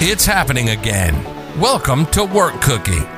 It's happening again. Welcome to Work Cookie,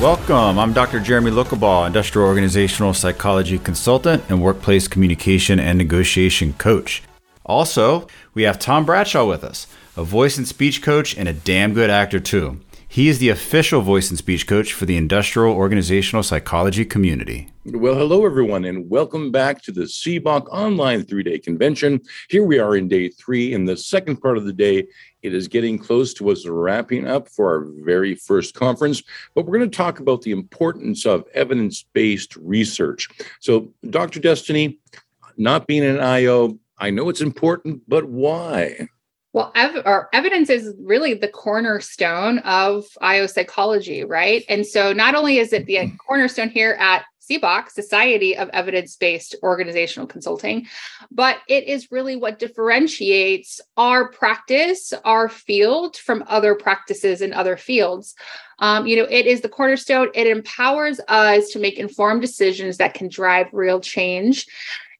Welcome. I'm Dr. Jeremy Lucabaugh, industrial organizational psychology consultant and workplace communication and negotiation coach. Also, we have Tom Bradshaw with us, a voice and speech coach and a damn good actor, too. He is the official voice and speech coach for the industrial organizational psychology community. Well, hello, everyone, and welcome back to the SEBOC online three day convention. Here we are in day three. In the second part of the day, it is getting close to us wrapping up for our very first conference, but we're going to talk about the importance of evidence based research. So, Dr. Destinee, not being an IO, I know it's important, but why? Well, ev- or evidence is really the cornerstone of IO psychology, right? And so not only is it the mm. cornerstone here at SEBOC, Society of Evidence Based Organizational Consulting, but it is really what differentiates our practice, our field from other practices in other fields. Um, you know, it is the cornerstone. It empowers us to make informed decisions that can drive real change.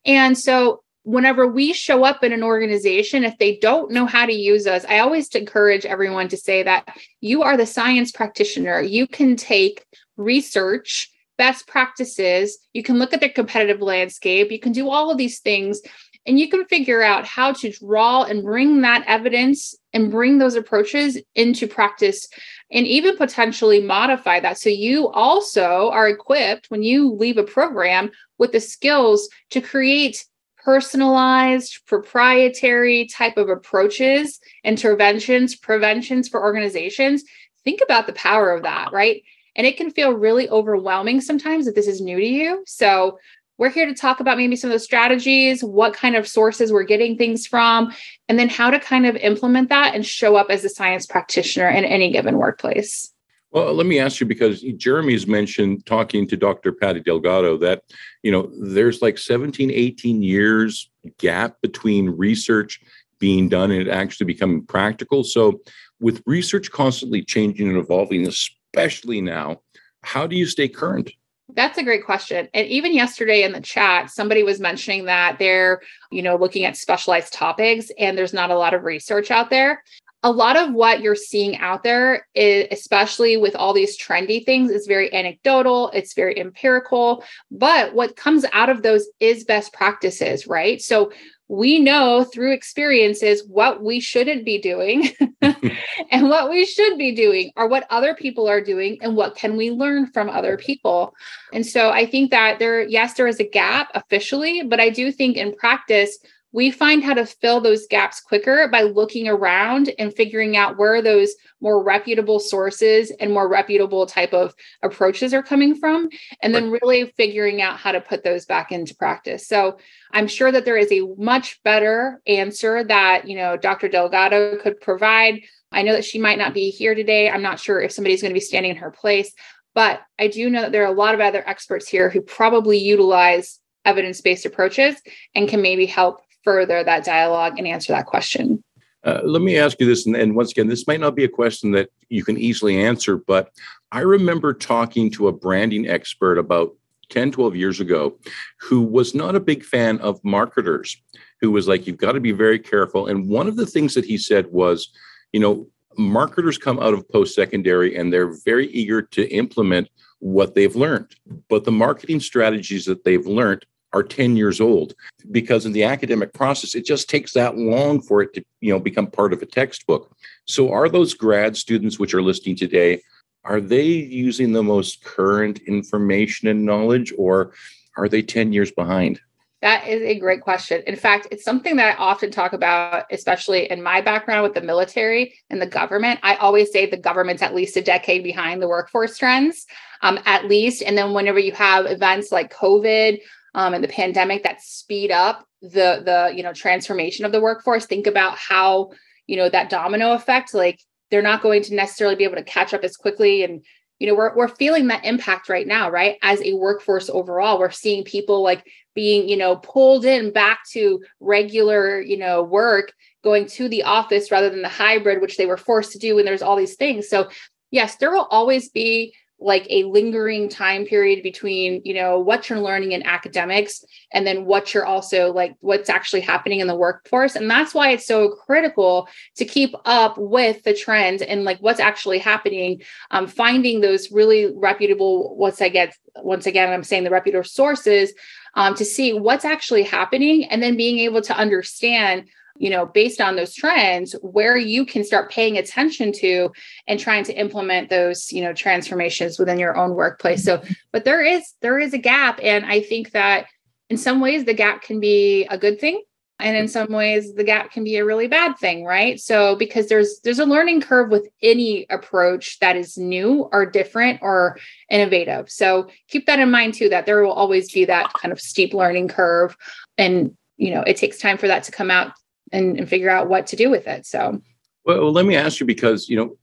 And so whenever we show up in an organization, if they don't know how to use us, I always encourage everyone to say that you are the science practitioner. You can take research, best practices, you can look at their competitive landscape, you can do all of these things. And you can figure out how to draw and bring that evidence and bring those approaches into practice and even potentially modify that. So you also are equipped when you leave a program with the skills to create personalized, proprietary type of approaches, interventions, preventions for organizations. Think about the power of that, right? And it can feel really overwhelming sometimes if this is new to you. So, we're here to talk about maybe some of the strategies, what kind of sources we're getting things from, and then how to kind of implement that and show up as a science practitioner in any given workplace. Well, let me ask you because Jeremy's mentioned talking to Dr. Patty Delgado that, you know, there's like 17, 18 years gap between research being done and it actually becoming practical. So, with research constantly changing and evolving, especially now, how do you stay current? That's a great question. And even yesterday in the chat, somebody was mentioning that they're, you know, looking at specialized topics and there's not a lot of research out there a lot of what you're seeing out there, is, especially with all these trendy things, is very anecdotal, it's very empirical. But what comes out of those is best practices, right? So we know through experiences what we shouldn't be doing and what we should be doing or what other people are doing and what can we learn from other people and so i think that there yes there is a gap officially but i do think in practice we find how to fill those gaps quicker by looking around and figuring out where those more reputable sources and more reputable type of approaches are coming from and then really figuring out how to put those back into practice. So i'm sure that there is a much better answer that you know dr delgado could provide. I know that she might not be here today. I'm not sure if somebody's going to be standing in her place but i do know that there are a lot of other experts here who probably utilize evidence based approaches and can maybe help further that dialogue and answer that question. Uh, let me ask you this, and, and, once again, this might not be a question that you can easily answer, but I remember talking to a branding expert about 10, 12 years ago who was not a big fan of marketers, who was like, you've got to be very careful. And one of the things that he said was, you know, marketers come out of post secondary and they're very eager to implement what they've learned. But the marketing strategies that they've learned are 10 years old because in the academic process it just takes that long for it to you know become part of a textbook so are those grad students which are listening today are they using the most current information and knowledge or are they 10 years behind that is a great question. In fact, it's something that I often talk about, especially in my background with the military and the government. I always say the government's at least a decade behind the workforce trends, um, at least. And then whenever you have events like COVID um, and the pandemic that speed up the the you know transformation of the workforce think about how you know, that domino effect, like they're not going to necessarily be able to catch up as quickly. And you know we're, we're feeling that impact right now right? As a workforce overall we're seeing people like being you know pulled in back to regular you know work going to the office rather than the hybrid which they were forced to do and there's all these things. So yes there will always be like a lingering time period between you know what you're learning in academics and then what you're also like what's actually happening in the workforce. And that's why it's so critical to keep up with the trends and like what's actually happening um, finding those really reputable once i get once again i'm saying the reputable sources um, to see what's actually happening and then being able to understand you know based on those trends where you can start paying attention to and trying to implement those you know transformations within your own workplace. So but there is there is a gap and i think that in some ways the gap can be a good thing and in some ways the gap can be a really bad thing right? So because there's there's a learning curve with any approach that is new or different or innovative. So keep that in mind too that there will always be that kind of steep learning curve and you know it takes time for that to come out and, and figure out what to do with it. So, well, let me ask you because you know,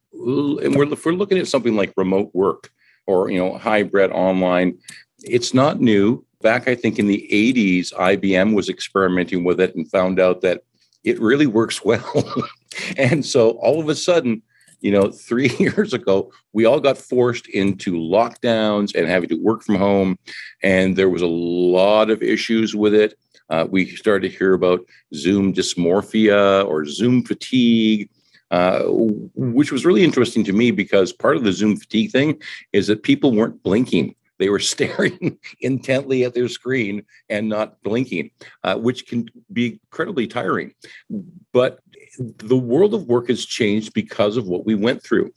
and we're if we're looking at something like remote work or you know hybrid online, it's not new. Back, I think in the 80s, IBM was experimenting with it and found out that it really works well. and so all of a sudden, you know, three years ago, we all got forced into lockdowns and having to work from home. And there was a lot of issues with it. Uh, we started to hear about Zoom dysmorphia or Zoom fatigue, uh, which was really interesting to me because part of the Zoom fatigue thing is that people weren't blinking. They were staring intently at their screen and not blinking, uh, which can be incredibly tiring. But the world of work has changed because of what we went through.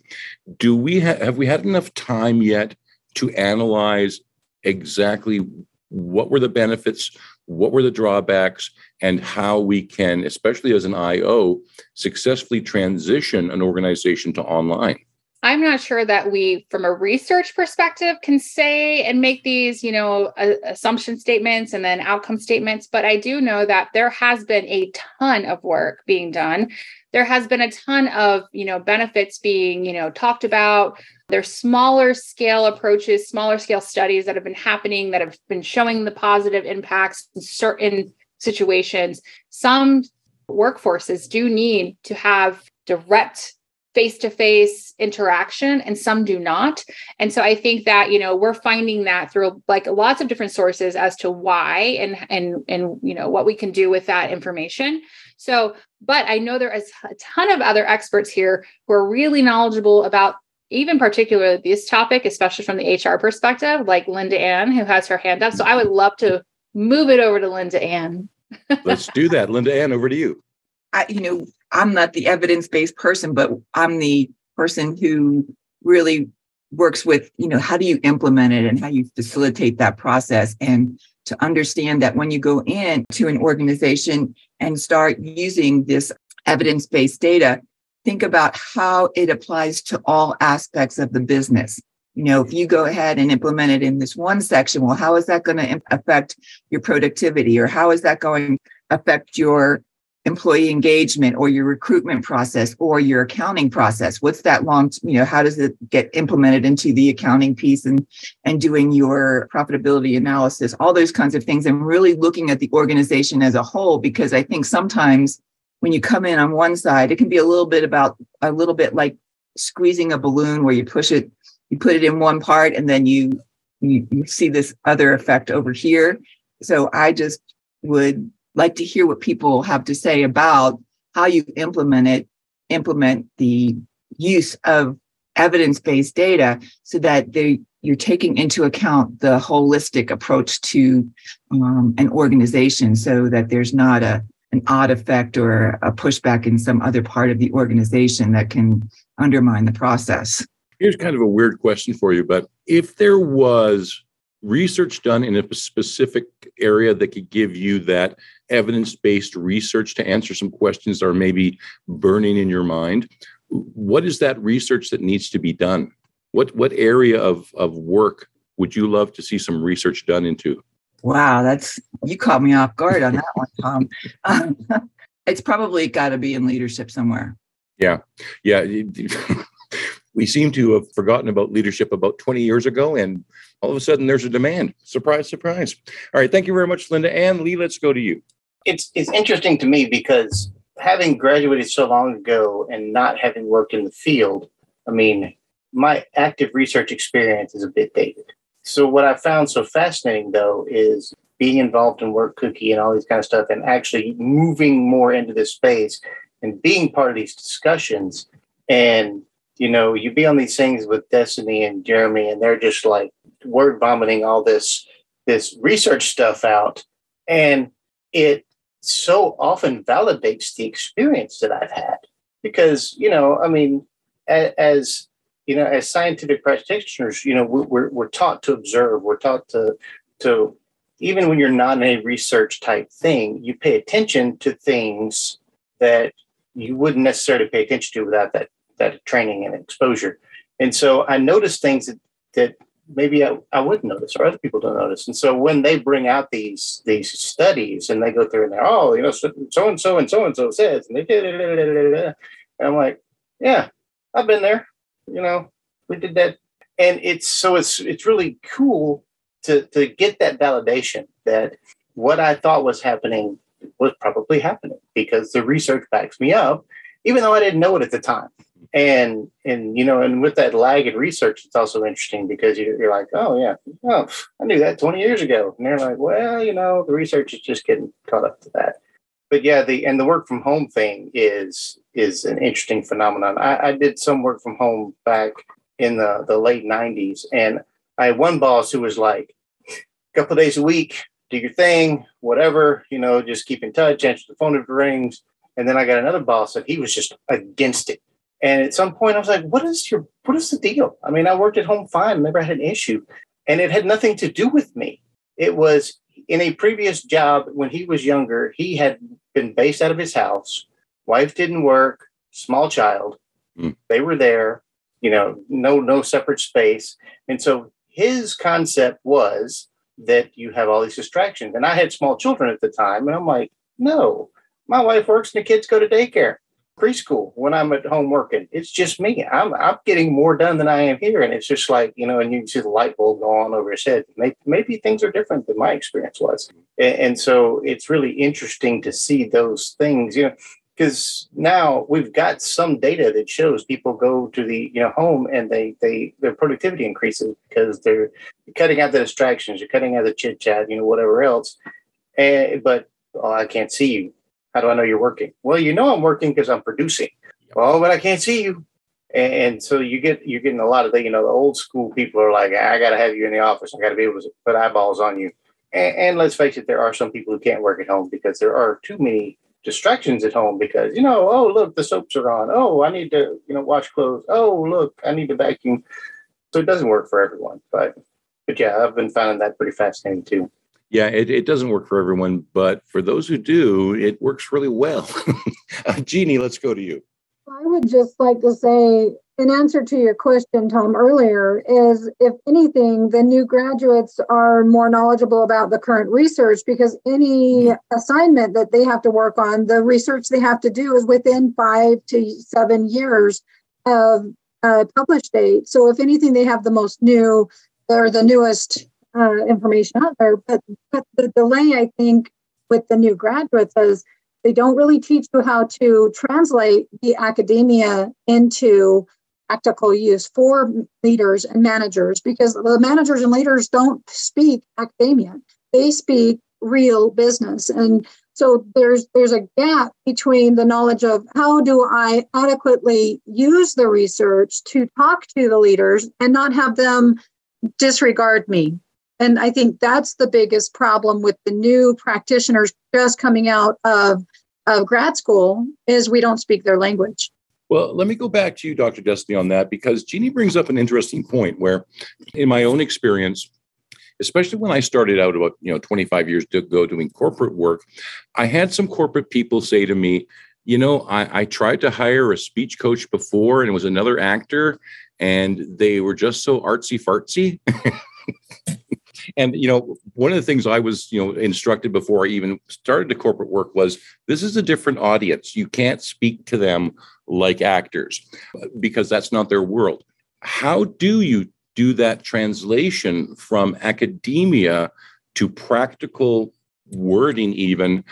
Do we ha- have we had enough time yet to analyze exactly what were the benefits what were the drawbacks and how we can especially as an io successfully transition an organization to online i'm not sure that we from a research perspective can say and make these you know assumption statements and then outcome statements but i do know that there has been a ton of work being done. There has been a ton of you know benefits being you know talked about. There's smaller scale approaches smaller scale studies that have been happening that have been showing the positive impacts in certain situations. Some workforces do need to have direct face-to-face interaction and some do not. And so i think that you know we're finding that through like lots of different sources as to why and and and you know what we can do with that information. So but i know there is a ton of other experts here who are really knowledgeable about even particularly this topic especially from the hr perspective like LindaAnn who has her hand up. So i would love to move it over to LindaAnn. Let's do that. LindaAnn over to you. I, you know, I'm not the evidence based person, but I'm the person who really works with, you know, how do you implement it and how you facilitate that process and to understand that when you go in to an organization and start using this evidence based data, think about how it applies to all aspects of the business. You know, if you go ahead and implement it in this one section, well, how is that going to affect your productivity or how is that going to affect your employee engagement or your recruitment process or your accounting process? What's that long you know how does it get implemented into the accounting piece and and doing your profitability analysis? All those kinds of things and really looking at the organization as a whole because i think sometimes when you come in on one side it can be a little bit about a little bit like squeezing a balloon where you push it you put it in one part and then you you, you see this other effect over here. So i just would like to hear what people have to say about how you implement it, implement the use of evidence-based data so that they you're taking into account the holistic approach to um, an organization so that there's not a an odd effect or a pushback in some other part of the organization that can undermine the process. Here's kind of a weird question for you, but if there was research done in a specific area that could give you that evidence based research to answer some questions that are maybe burning in your mind. What is that research that needs to be done? What, what area of, of work would you love to see some research done into? Wow, that's you caught me off guard on that one, Tom. it's probably got to be in leadership somewhere. Yeah. Yeah. we seem to have forgotten about leadership about 20 years ago, and all of a sudden there's a demand. Surprise, surprise. All right. Thank you very much, Linda. And Lee, let's go to you. It's, it's interesting to me because having graduated so long ago and not having worked in the field, I mean, my active research experience is a bit dated. So, what I found so fascinating though is being involved in Work Cookie and all these kind of stuff and actually moving more into this space and being part of these discussions. And, you know, you be on these things with Destinee and Jeremy, and they're just like word vomiting all this this research stuff out. And it so often validates the experience that I've had. Because, you know, I mean, as you know, as scientific practitioners, you know, we're, we're taught to observe, we're taught to, to, even when you're not in a research type thing, you pay attention to things that you wouldn't necessarily pay attention to without that, that training and exposure. And so I noticed things that, that maybe I, I wouldn't notice or other people don't notice. And so when they bring out these these studies and they go through and they're, oh, you know, so and so and so and so says, and they did, it. and I'm like, yeah, I've been there you know, we did that. And it's so it's it's really cool to to get that validation that what I thought was happening was probably happening because the research backs me up, even though I didn't know it at the time. And and you know, and with that lag in research, it's also interesting because you're, you're like, oh yeah, oh I knew that 20 years ago, and they're like, well, you know, the research is just getting caught up to that but yeah, the and the work from home thing is is an interesting phenomenon. I, I did some work from home back in the, the late '90s, and I had one boss who was like, a couple days a week, do your thing, whatever, you know, just keep in touch, answer the phone if it rings. And then I got another boss and he was just against it. And at some point, I was like, "What is your what is the deal?" I mean, I worked at home fine, never had an issue, and it had nothing to do with me. It was in a previous job when he was younger, he had been based out of his house. Wife didn't work, small child. Mm. They were there, you know, no no separate space. And so his concept was that you have all these distractions. And I had small children at the time, and I'm like, no, my wife works and the kids go to daycare preschool when I'm at home working. It's just me. I'm I'm getting more done than I am here, and it's just like you know, and you can see the light bulb go on over his head. Maybe, maybe things are different than my experience was, and, and so it's really interesting to see those things. You know, because now we've got some data that shows people go to the you know home and they they their productivity increases because they're cutting out the distractions, you're cutting out the chit chat, you know, whatever else. And but oh, I can't see you how do I know you're working? Well, you know I'm working because I'm producing. Oh, but I can't see you. And, so you get you're getting a lot of the you know the old school people are like I got to have you in the office. I got to be able to put eyeballs on you. And, and let's face it, there are some people who can't work at home because there are too many distractions at home because you know oh look the soaps are on oh I need to you know wash clothes oh look I need to vacuum. So it doesn't work for everyone, but but yeah, I've been finding that pretty fascinating too. Yeah, it, it doesn't work for everyone, but for those who do, it works really well. uh, Jeannie, let's go to you. I would just like to say, in answer to your question, Tom, earlier, is if anything, the new graduates are more knowledgeable about the current research because any mm-hmm. assignment that they have to work on, the research they have to do is within five to seven years of uh, published date. So, if anything, they have the most new or the newest uh, information out there. But, but the delay, I think, with the new graduates is they don't really teach you how to translate the academia into practical use for leaders and managers because the managers and leaders don't speak academia they speak real business and so there's there's a gap between the knowledge of how do i adequately use the research to talk to the leaders and not have them disregard me and I think that's the biggest problem with the new practitioners just coming out of, of grad school is we don't speak their language. Well, let me go back to you, Dr. Destinee, on that because Jeannie brings up an interesting point where, in my own experience, especially when I started out about you know 25 years ago doing corporate work, I had some corporate people say to me, you know, I, I tried to hire a speech coach before, and it was another actor, and they were just so artsy fartsy. And you know, one of the things I was you know instructed before I even started the corporate work was this is a different audience. You can't speak to them like actors because that's not their world. How do you do that translation from academia to practical wording even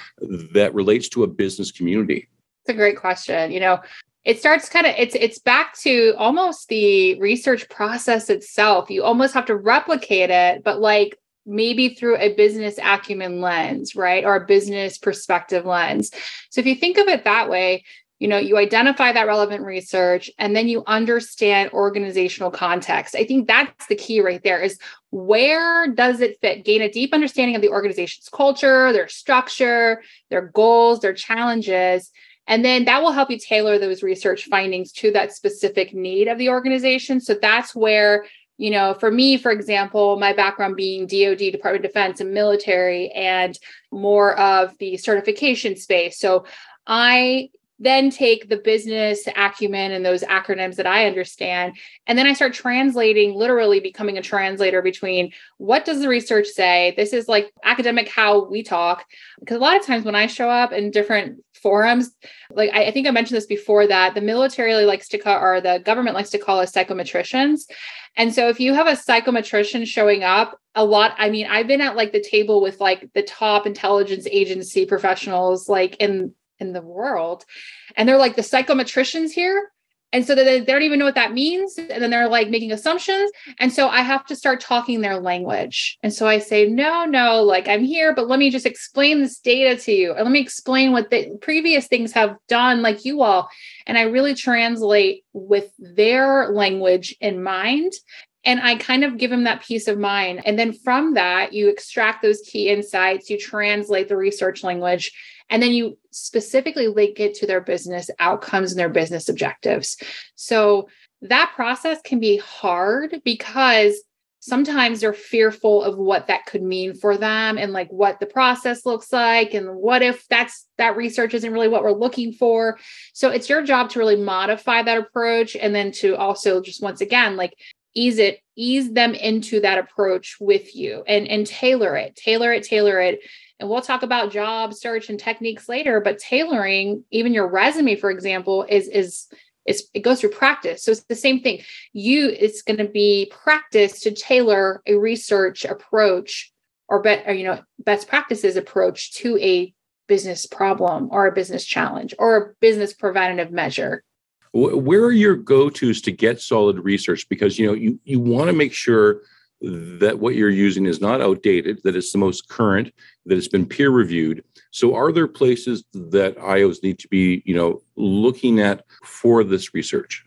that relates to a business community? It's a great question. You know, it starts kind of it's it's back to almost the research process itself. You almost have to replicate it, but like maybe through a business acumen lens, right? Or a business perspective lens. So if you think of it that way, you know you identify that relevant research and then you understand organizational context i think that's the key right there is where does it fit gain a deep understanding of the organization's culture their structure their goals their challenges and then that will help you tailor those research findings to that specific need of the organization. So that's where you know for me for example my background being dod department of defense and military and more of the certification space. So I then take the business acumen and those acronyms that I understand. And then I start translating, literally becoming a translator between what does the research say? This is like academic how we talk. Because a lot of times when I show up in different forums, like I, I think I mentioned this before that the military likes to call or the government likes to call us psychometricians. And so if you have a psychometrician showing up, a lot, I mean, I've been at like the table with like the top intelligence agency professionals, like in in the world. And they're like the psychometricians here. And so they, they don't even know what that means. And then they're like making assumptions. And so I have to start talking their language. And so I say, no, no, like I'm here, but let me just explain this data to you. And let me explain what the previous things have done, like you all. And I really translate with their language in mind. And I kind of give them that peace of mind. And then from that, you extract those key insights, you translate the research language, and then you specifically link it to their business outcomes and their business objectives. So that process can be hard because sometimes they're fearful of what that could mean for them and like what the process looks like and what if that's that research isn't really what we're looking for so it's your job to really modify that approach and then to also just once again like ease it ease them into that approach with you and and tailor it tailor it tailor it and we'll talk about job search and techniques later, but tailoring even your resume, for example, is is is it goes through practice. So it's the same thing. You it's going to be practice to tailor a research approach or or, you know best practices approach to a business problem or a business challenge or a business preventative measure where are your go-to's to get solid research because you know you you want to make sure that what you're using is not outdated, that it's the most current, that it's been peer reviewed. So are there places that IOs need to be, you know, looking at for this research?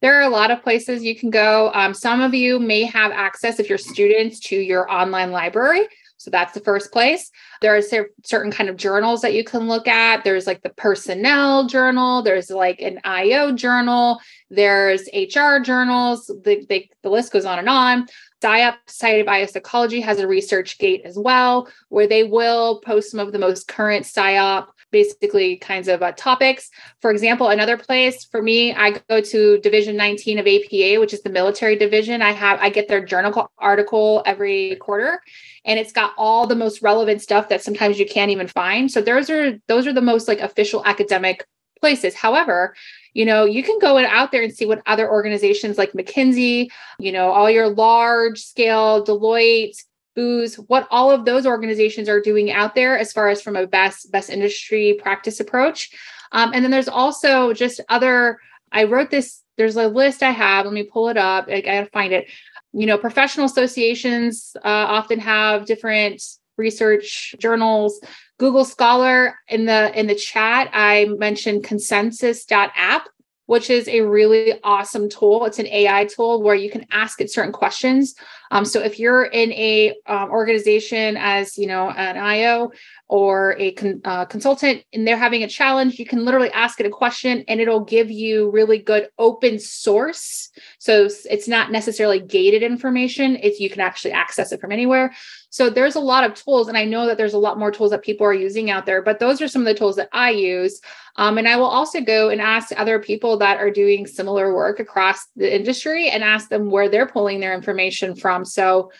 There are a lot of places you can go. Um, some of you may have access, if you're students, to your online library. So that's the first place. There are certain kind of journals that you can look at. There's like the personnel journal. There's like an IO journal. There's HR journals. The, the, the list goes on and on. SIOP Society of Biopsychology has a research gate as well, where they will post some of the most current SIOP, basically kinds of uh, topics. For example, another place for me, I go to Division 19 of APA, which is the military division. I have I get their journal article every quarter, and it's got all the most relevant stuff that sometimes you can't even find. So those are those are the most like official academic places. However, you know, you can go out there and see what other organizations like McKinsey, you know, all your large scale Deloitte, Booz, what all of those organizations are doing out there as far as from a best best industry practice approach. Um, and then there's also just other. I wrote this. There's a list I have. Let me pull it up. I, gotta find it. You know, professional associations uh, often have different research journals. Google scholar in the in the chat i mentioned consensus.app which is a really awesome tool. It's an ai tool where you can ask it certain questions um, so if you're in a um, organization as you know an io or a con- uh, consultant and they're having a challenge, you can literally ask it a question and it'll give you really good open source. So it's not necessarily gated information. It's you can actually access it from anywhere. So there's a lot of tools, and I know that there's a lot more tools that people are using out there, but those are some of the tools that I use. Um, and I will also go and ask other people that are doing similar work across the industry and ask them where they're pulling their information from. So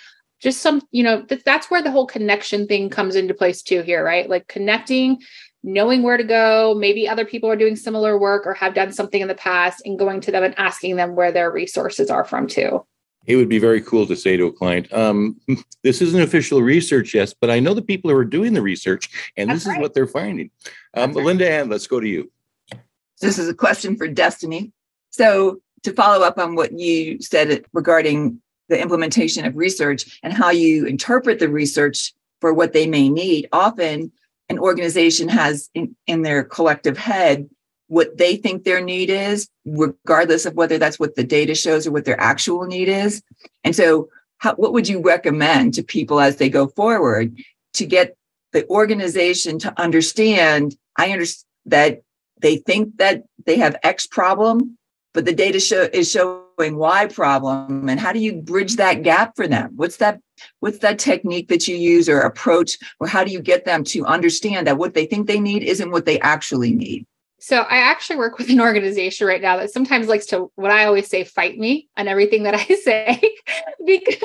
just some, you know, th- that's where the whole connection thing comes into place too here, right? Like connecting, knowing where to go. Maybe other people are doing similar work or have done something in the past and going to them and asking them where their resources are from too. It would be very cool to say to a client, um, this isn't official research, yes, but I know the people who are doing the research and That's this right. is what they're finding. Um, That's right. LindaAnn, let's go to you. This is a question for Destinee. So, to follow up on what you said regarding the implementation of research and how you interpret the research for what they may need, often an organization has in, in their collective head what they think their need is, regardless of whether that's what the data shows or what their actual need is. And so, how, what would you recommend to people as they go forward to get the organization to understand? I understand that they think that they have X problem, but the data show is showing Y problem. And how do you bridge that gap for them? What's that? What's that technique that you use or approach, or how do you get them to understand that what they think they need isn't what they actually need? So I actually work with an organization right now that sometimes likes to what I always say fight me on everything that I say. because,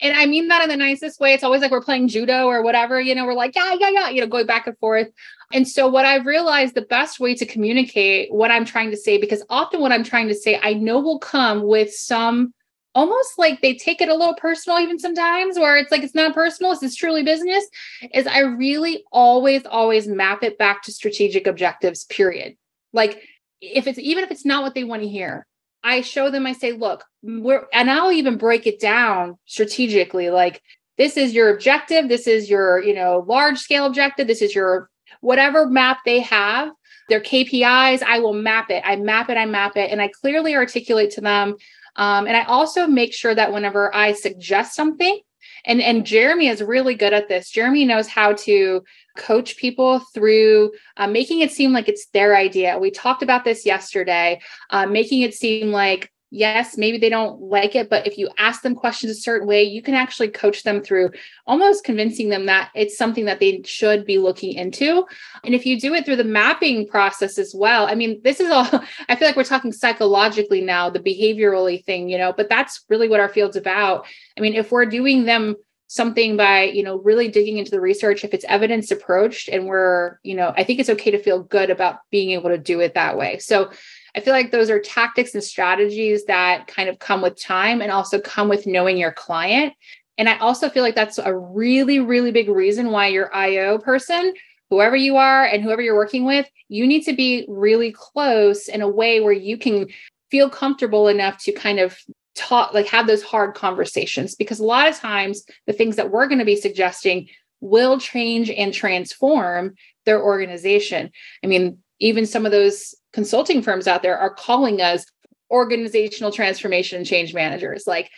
and I mean that in the nicest way. It's always like we're playing judo or whatever, you know, we're like, yeah, yeah, yeah, you know, going back and forth. And so what I've realized the best way to communicate what I'm trying to say, because often what I'm trying to say, I know will come with some almost like they take it a little personal even sometimes where it's like it's not personal it's truly business is i really always always map it back to strategic objectives period. Like if it's even if it's not what they want to hear i show them i say look we're and i'll even break it down strategically like this is your objective this is your you know large scale objective this is your whatever map they have their kpis i will map it i map it i map it and i clearly articulate to them um, and i also make sure that whenever i suggest something and and jeremy is really good at this jeremy knows how to coach people through uh, making it seem like it's their idea. We talked about this yesterday, uh, making it seem like, yes, maybe they don't like it, but if you ask them questions a certain way, you can actually coach them through almost convincing them that it's something that they should be looking into. And if you do it through the mapping process as well, I mean, this is all, I feel like we're talking psychologically now, the behaviorally thing, you know, but that's really what our field's about. I mean, if we're doing them something by you know really digging into the research if it's evidence approached and we're you know i think it's okay to feel good about being able to do it that way so i feel like those are tactics and strategies that kind of come with time and also come with knowing your client. And i also feel like that's a really really big reason why your io person whoever you are and whoever you're working with you need to be really close in a way where you can feel comfortable enough to kind of talk like have those hard conversations. Because a lot of times the things that we're going to be suggesting will change and transform their organization. I mean even some of those consulting firms out there are calling us organizational transformation and change managers like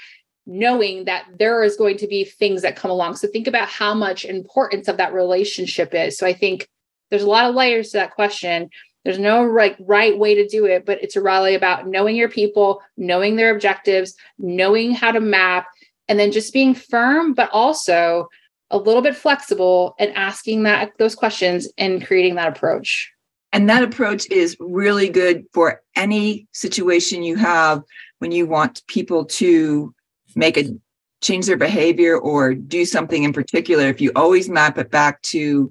knowing that there is going to be things that come along. So think about how much importance of that relationship is. So i think there's a lot of layers to that question. There's no right right way to do it, but it's really about knowing your people, knowing their objectives, knowing how to map, and then just being firm, but also a little bit flexible and asking that those questions and creating that approach. And that approach is really good for any situation you have when you want people to make a change their behavior or do something in particular. If you always map it back to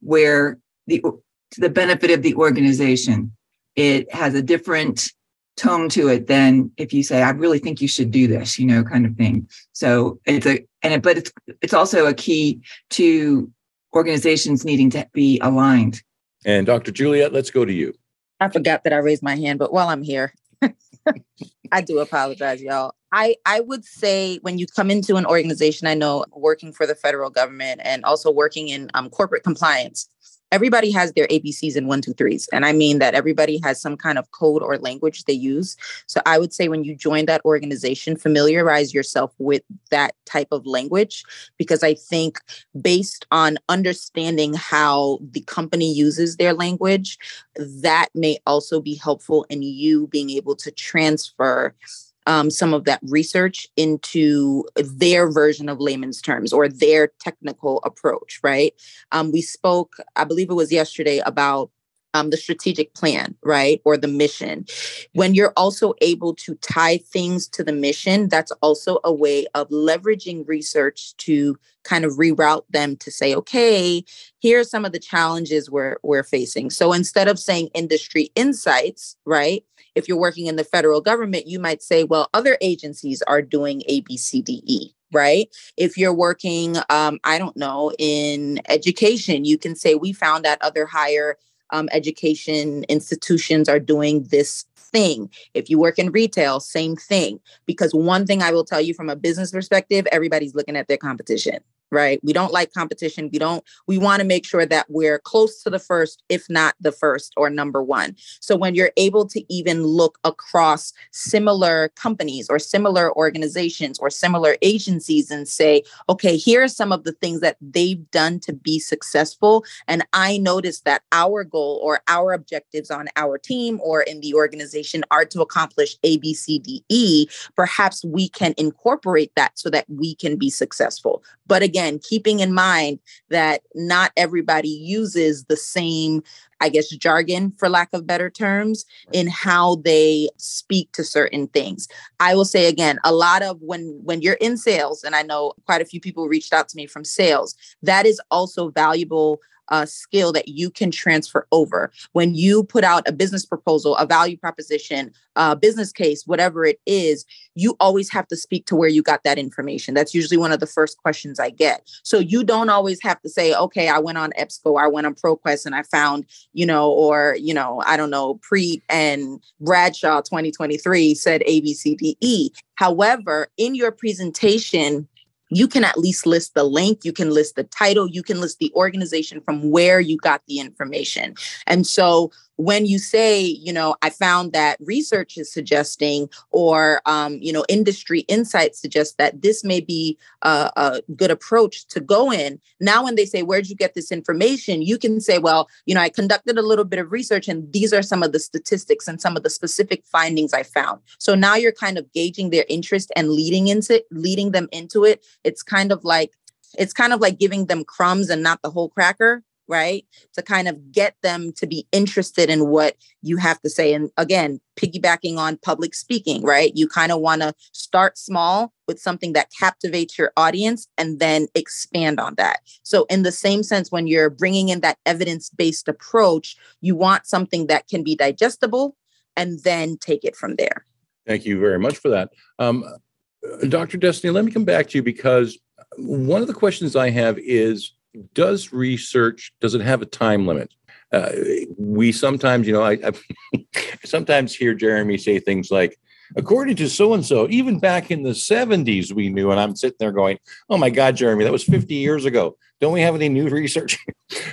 where the to the benefit of the organization, it has a different tone to it than if you say, I really think you should do this, you know, kind of thing. So it's a and it, but it's it's also a key to organizations needing to be aligned. And Dr. Juliette, let's go to you. I forgot that I raised my hand, but while I'm here, I do apologize, y'all. I, I would say when you come into an organization, I know working for the federal government and also working in um, corporate compliance, everybody has their ABCs and one, two, threes. And I mean that everybody has some kind of code or language they use. So I would say when you join that organization, familiarize yourself with that type of language, because I think based on understanding how the company uses their language, that may also be helpful in you being able to transfer um, some of that research into their version of layman's terms or their technical approach, right? Um, we spoke, I believe it was yesterday, about um, the strategic plan, right? Or the mission. When you're also able to tie things to the mission, that's also a way of leveraging research to kind of reroute them to say, okay, here are some of the challenges we're, we're facing. So instead of saying industry insights, right? If you're working in the federal government, you might say, well, other agencies are doing A, B, C, D, E, right? If you're working, um, I don't know, in education, you can say, we found that other higher um, education institutions are doing this thing. If you work in retail, same thing. Because one thing I will tell you from a business perspective, everybody's looking at their competition right? We don't like competition. We don't, we want to make sure that we're close to the first, if not the first or number one. So when you're able to even look across similar companies or similar organizations or similar agencies and say, okay, here are some of the things that they've done to be successful. And I noticed that our goal or our objectives on our team or in the organization are to accomplish A, B, C, D, E. Perhaps we can incorporate that so that we can be successful. But again, again, keeping in mind that not everybody uses the same, I guess, jargon, for lack of better terms, in how they speak to certain things. I will say again, a lot of when when you're in sales, and I know quite a few people reached out to me from sales, that is also valuable uh, skill that you can transfer over. When you put out a business proposal, a value proposition, a business case, whatever it is, you always have to speak to where you got that information. That's usually one of the first questions I get. So you don't always have to say, okay, I went on EBSCO, I went on ProQuest and I found, you know, or, you know, I don't know, Prete and Bradshaw 2023 said A, B, C, D, E. However, in your presentation, you can at least list the link, you can list the title, you can list the organization from where you got the information. And so when you say, you know, I found that research is suggesting, or, um, you know, industry insights suggest that this may be a, a, good approach to go in. Now, when they say, where'd you get this information? You can say, well, you know, I conducted a little bit of research and these are some of the statistics and some of the specific findings I found. So now you're kind of gauging their interest and leading into leading them into it. It's kind of like, it's kind of like giving them crumbs and not the whole cracker right? To kind of get them to be interested in what you have to say. And again, piggybacking on public speaking, right? You kind of want to start small with something that captivates your audience and then expand on that. So, in the same sense, when you're bringing in that evidence based approach, you want something that can be digestible and then take it from there. Thank you very much for that. Um, Dr. Destinee, let me come back to you because one of the questions I have is does research does it have a time limit? Uh, we sometimes, you know, I, I sometimes hear Jeremy say things like, according to so and so, even back in the 70s, we knew. And I'm sitting there going, oh my God, Jeremy, that was 50 years ago. Don't we have any new research?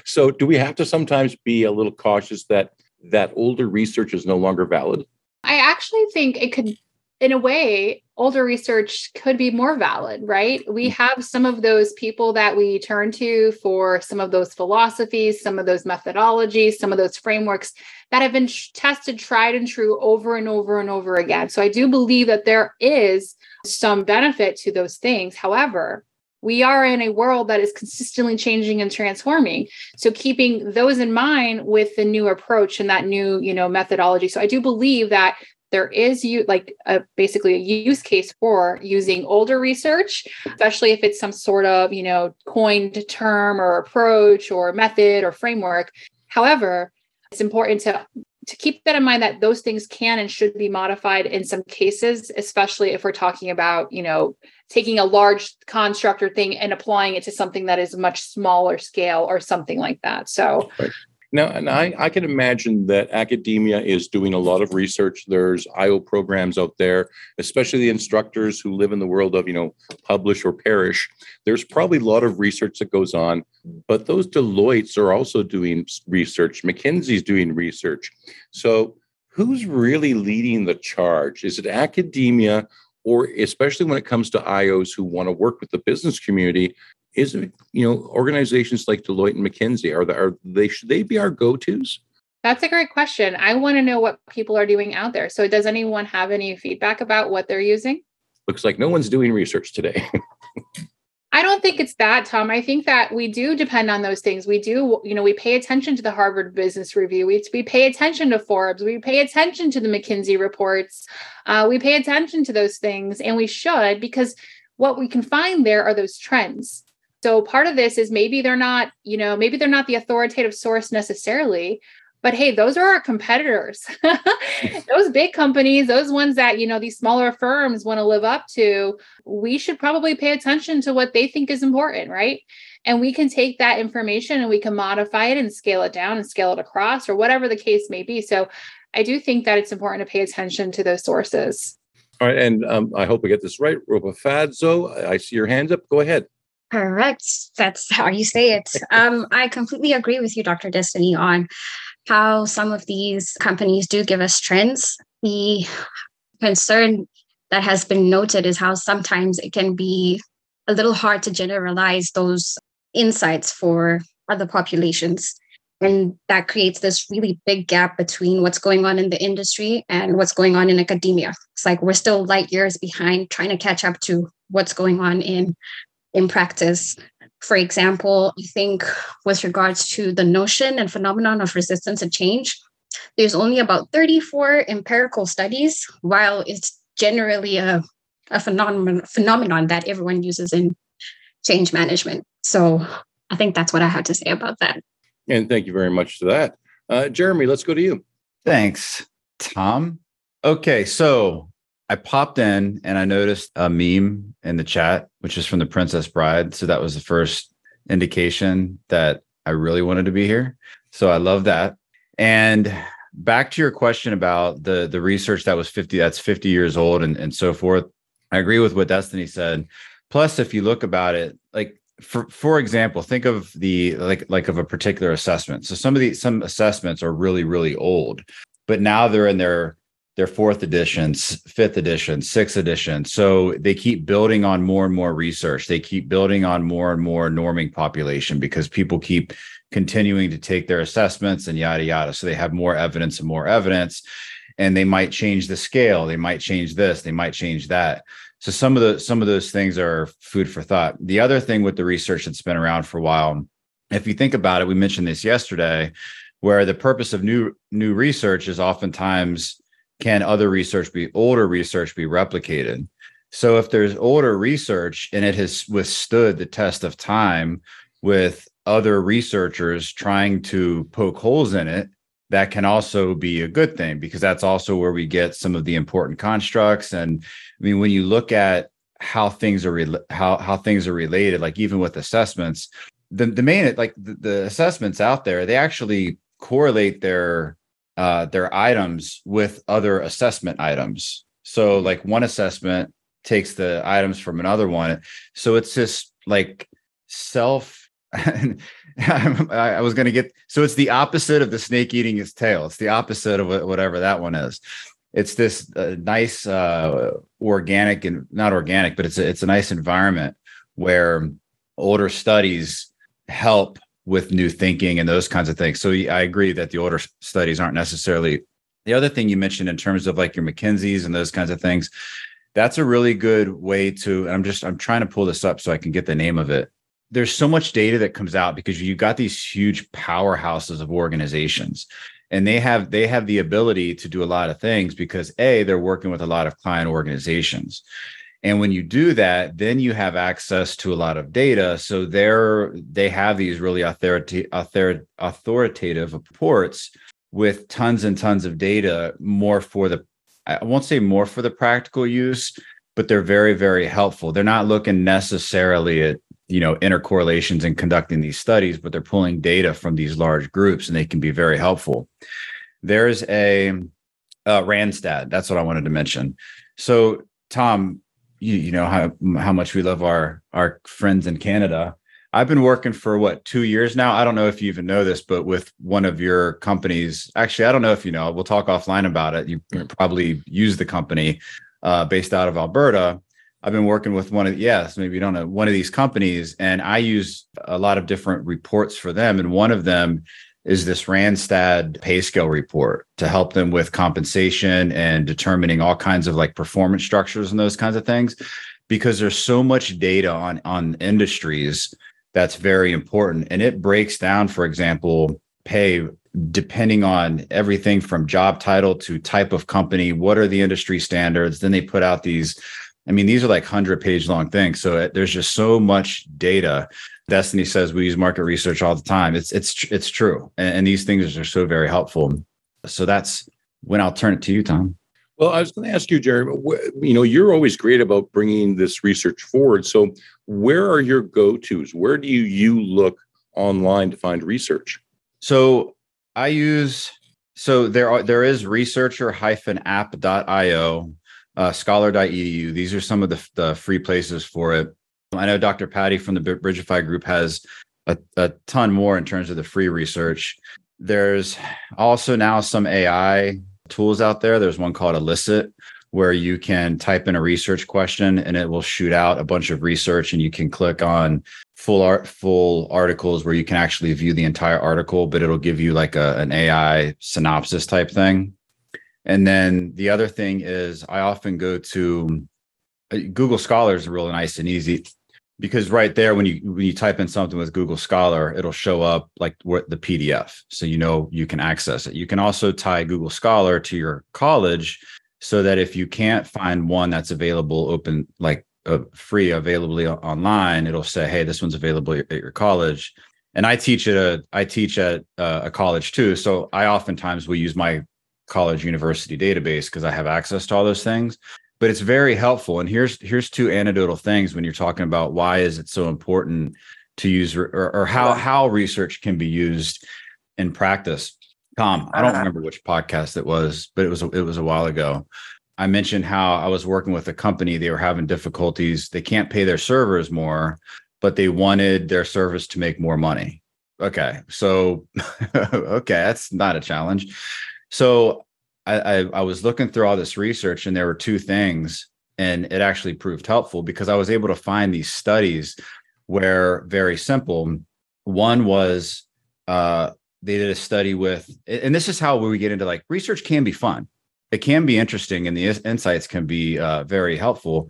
so, do we have to sometimes be a little cautious that that older research is no longer valid? I actually think it could in a way, older research could be more valid, right? We mm. have some of those people that we turn to for some of those philosophies, some of those methodologies, some of those frameworks that have been tested, tried and true over and over and over again. So I do believe that there is some benefit to those things. However, we are in a world that is consistently changing and transforming so keeping those in mind with the new approach and that new you know methodology so i do believe that there is you like a, basically a use case for using older research especially if it's some sort of you know coined term or approach or method or framework however it's important to to keep that in mind that those things can and should be modified in some cases especially if we're talking about you know taking a large construct or thing and applying it to something that is much smaller scale or something like that so right. Now, and I, I can imagine that academia is doing a lot of research. There's IO programs out there, especially the instructors who live in the world of, you know, publish or perish. There's probably a lot of research that goes on, but those Deloittes are also doing research. McKinsey's doing research. So who's really leading the charge? Is it academia or especially when it comes to IOs who want to work with the business community, is it you know organizations like Deloitte and McKinsey are, the, are they should they be our go-tos? That's a great question. I want to know what people are doing out there. So does anyone have any feedback about what they're using? Looks like no one's doing research today. I don't think it's that, Tom. I think that we do depend on those things. We do, you know, we pay attention to the Harvard Business Review. We, we pay attention to Forbes. We pay attention to the McKinsey reports. Uh, we pay attention to those things, and we should because what we can find there are those trends. So part of this is maybe they're not, you know, maybe they're not the authoritative source necessarily, but hey those are our competitors. Those big companies those ones that you know these smaller firms want to live up to we should probably pay attention to what they think is important right? And we can take that information and we can modify it and scale it down and scale it across or whatever the case may be. So i do think that it's important to pay attention to those sources. All right and um, i hope i get this right. Ropafadzo i see your hands up. Go ahead Correct. That's how you say it. Um, I completely agree with you, Dr. Destinee, on how some of these companies do give us trends. The concern that has been noted is how sometimes it can be a little hard to generalize those insights for other populations. And that creates this really big gap between what's going on in the industry and what's going on in academia. It's like we're still light years behind trying to catch up to what's going on in in practice. For example, I think with regards to the notion and phenomenon of resistance to change, there's only about 34 empirical studies, while it's generally a, a phenomenon, phenomenon that everyone uses in change management. So I think that's what I have to say about that. And thank you very much for that. Uh, Jeremy, let's go to you. Thanks, Tom. Okay, so I popped in and I noticed a meme in the chat, which is from the Princess Bride. So that was the first indication that I really wanted to be here. So I love that. And back to your question about the the research that was 50 that's 50 years old and, and so forth. I agree with what Destinee said. Plus, if you look about it, like for for example, think of the like like of a particular assessment. So some of these some assessments are really, really old, but now they're in their their fourth editions, fifth edition, sixth edition. So they keep building on more and more research. They keep building on more and more norming population because people keep continuing to take their assessments and yada yada. So they have more evidence and more evidence. And they might change the scale. They might change this. They might change that. So some of the some of those things are food for thought. The other thing with the research that's been around for a while, if you think about it, we mentioned this yesterday, where the purpose of new new research is oftentimes can other research be older research be replicated? So if there's older research and it has withstood the test of time with other researchers trying to poke holes in it that can also be a good thing because that's also where we get some of the important constructs. And i mean when you look at how things are re- how how things are related like even with assessments the the main like the, the assessments out there they actually correlate their uh, their items with other assessment items. So, like one assessment takes the items from another one. So it's just like self. I was going to get so it's the opposite of the snake eating its tail. It's the opposite of whatever that one is. It's this uh, nice uh, organic and not organic, but it's a, it's a nice environment where older studies help with new thinking and those kinds of things. So I agree that the older studies aren't necessarily the other thing you mentioned in terms of like your McKinsey's and those kinds of things. That's a really good way to. And I'm just I'm trying to pull this up so I can get the name of it. There's so much data that comes out because you've got these huge powerhouses of organizations and they have they have the ability to do a lot of things because a they're working with a lot of client organizations and when you do that, then you have access to a lot of data. So they're they have these really authoritative authoritative reports with tons and tons of data, more for the I won't say more for the practical use, but they're very, very helpful. They're not looking necessarily at you know intercorrelations and conducting these studies, but they're pulling data from these large groups and they can be very helpful. There's a uh, Randstad. That's what I wanted to mention. So Tom, you, you know how how much we love our our friends in Canada. I've been working for what two years now. I don't know if you even know this, but with one of your companies. Actually, I don't know if you know. We'll talk offline about it. You probably use the company uh, based out of Alberta. I've been working with one of yes, maybe you don't know one of these companies, and I use a lot of different reports for them. And one of them is this Randstad pay scale report to help them with compensation and determining all kinds of like performance structures and those kinds of things. because there's so much data on on industries that's very important and it breaks down for example pay depending on everything from job title to type of company what are the industry standards then they put out these i mean these are like 100 page long things so it, there's just so much data Destinee says we use market research all the time it's it's it's true and, and these things are so very helpful so that's when i'll turn it to you tom well, I was going to ask you, Jeremy. You know, you're always great about bringing this research forward. So, where are your go-tos? Where do you you look online to find research? So, I use so there are there is researcher-app.io, uh, scholar.edu. These are some of the, the free places for it. I know Dr. Patty from the Bridgify group has a, a ton more in terms of the free research. There's also now some AI tools out there. There's one called Elicit where you can type in a research question and it will shoot out a bunch of research and you can click on full art full articles where you can actually view the entire article but it'll give you like a, an ai synopsis type thing and then the other thing is i often go to uh, google scholar is really nice and easy because right there when you when you type in something with google scholar it'll show up like what the pdf so you know you can access it. You can also tie google scholar to your college so that if you can't find one that's available open like uh, free availably online it'll say hey this one's available at your college. And i teach at a i teach at uh, a college too so i oftentimes will use my college university database because i have access to all those things but it's very helpful. And here's here's two anecdotal things when you're talking about why is it so important to use or, or how how research can be used in practice. Tom, I don't uh-huh. remember which podcast it was, but it was it was a while ago. I mentioned how I was working with a company. They were having difficulties. They can't pay their servers more, but they wanted their service to make more money. Okay, so okay, that's not a challenge. So I, I, was looking through all this research and there were two things and it actually proved helpful because I was able to find these studies where very simple. One was uh, they did a study with, and this is how we get into like research can be fun. It can be interesting, and the insights can be uh, very helpful.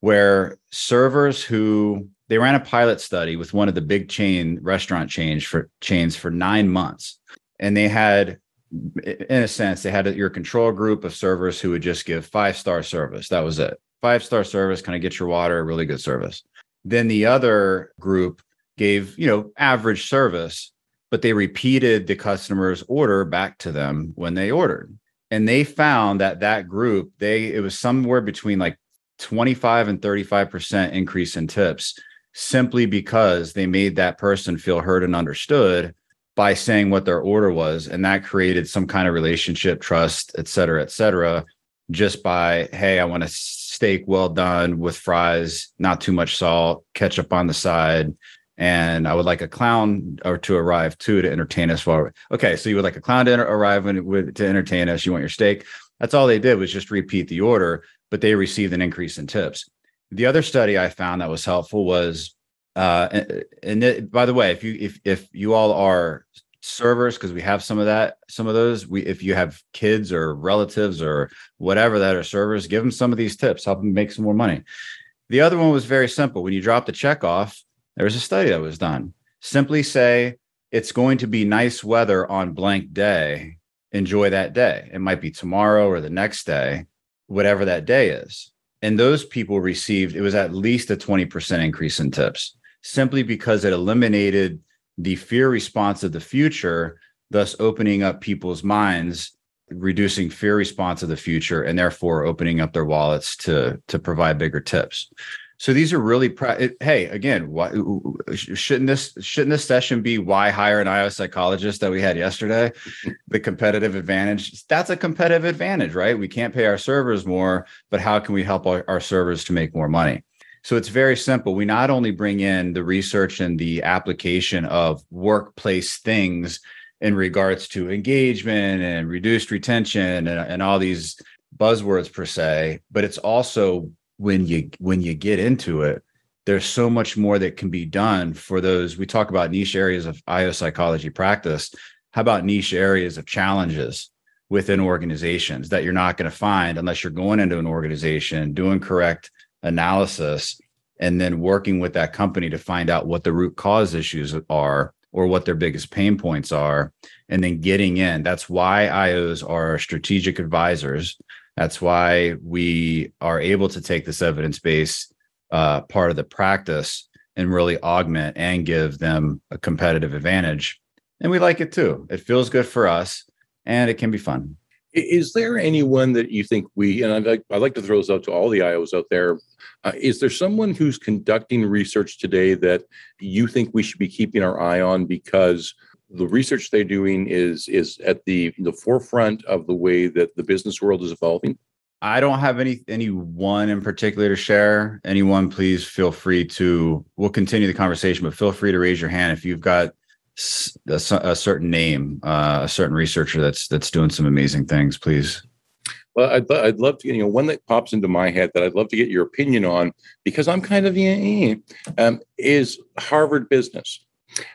Where servers who they ran a pilot study with one of the big chain restaurant chains for chains for nine months, and they had in a sense, they had your control group of servers who would just give five star service. That was it. Five star service, kind of get your water, really good service. Then the other group gave, you know, average service, but they repeated the customer's order back to them when they ordered. And they found that that group, they, it was somewhere between like 25 and 35% increase in tips simply because they made that person feel heard and understood by saying what their order was and that created some kind of relationship trust et cetera et cetera just by hey i want a steak well done with fries not too much salt ketchup on the side and i would like a clown or to arrive too to entertain us while okay so you would like a clown to arrive when, to entertain us you want your steak. That's all they did was just repeat the order but they received an increase in tips. The other study i found that was helpful was uh, and, and by the way, if you if if you all are servers because we have some of that some of those we if you have kids or relatives or whatever that are servers give them some of these tips help them make some more money. The other one was very simple. When you drop the check off there was a study that was done. Simply say it's going to be nice weather on blank day. Enjoy that day. It might be tomorrow or the next day whatever that day is. And those people received it was at least a 20% increase in tips simply because it eliminated the fear response of the future, thus opening up people's minds, reducing fear response of the future, and therefore opening up their wallets to to provide bigger tips. So these are really pra- hey again why shouldn't this shouldn't this session be why hire an IO psychologist that we had yesterday? The competitive advantage that's a competitive advantage right? We can't pay our servers more but how can we help our, our servers to make more money so it's very simple. We not only bring in the research and the application of workplace things in regards to engagement and reduced retention and, and all these buzzwords per se, but it's also when you when you get into it, there's so much more that can be done for those. We talk about niche areas of IO psychology practice. How about niche areas of challenges within organizations that you're not going to find unless you're going into an organization, doing correct analysis and then working with that company to find out what the root cause issues are or what their biggest pain points are and then getting in. That's why ios are strategic advisors. That's why we are able to take this evidence base uh, part of the practice and really augment and give them a competitive advantage. And we like it too. It feels good for us and it can be fun is there anyone that you think we and I'd like, I'd like to throw this out to all the ios out there uh, is there someone who's conducting research today that you think we should be keeping our eye on because the research they're doing is is at the the forefront of the way that the business world is evolving? I don't have any any one in particular to share. Anyone, please feel free to. We'll continue the conversation, but feel free to raise your hand if you've got a, a certain name, uh, a certain researcher that's that's doing some amazing things. Please. Well, I'd, I'd love to, get you know, one that pops into my head that I'd love to get your opinion on because I'm kind of, yeah, um, is Harvard Business.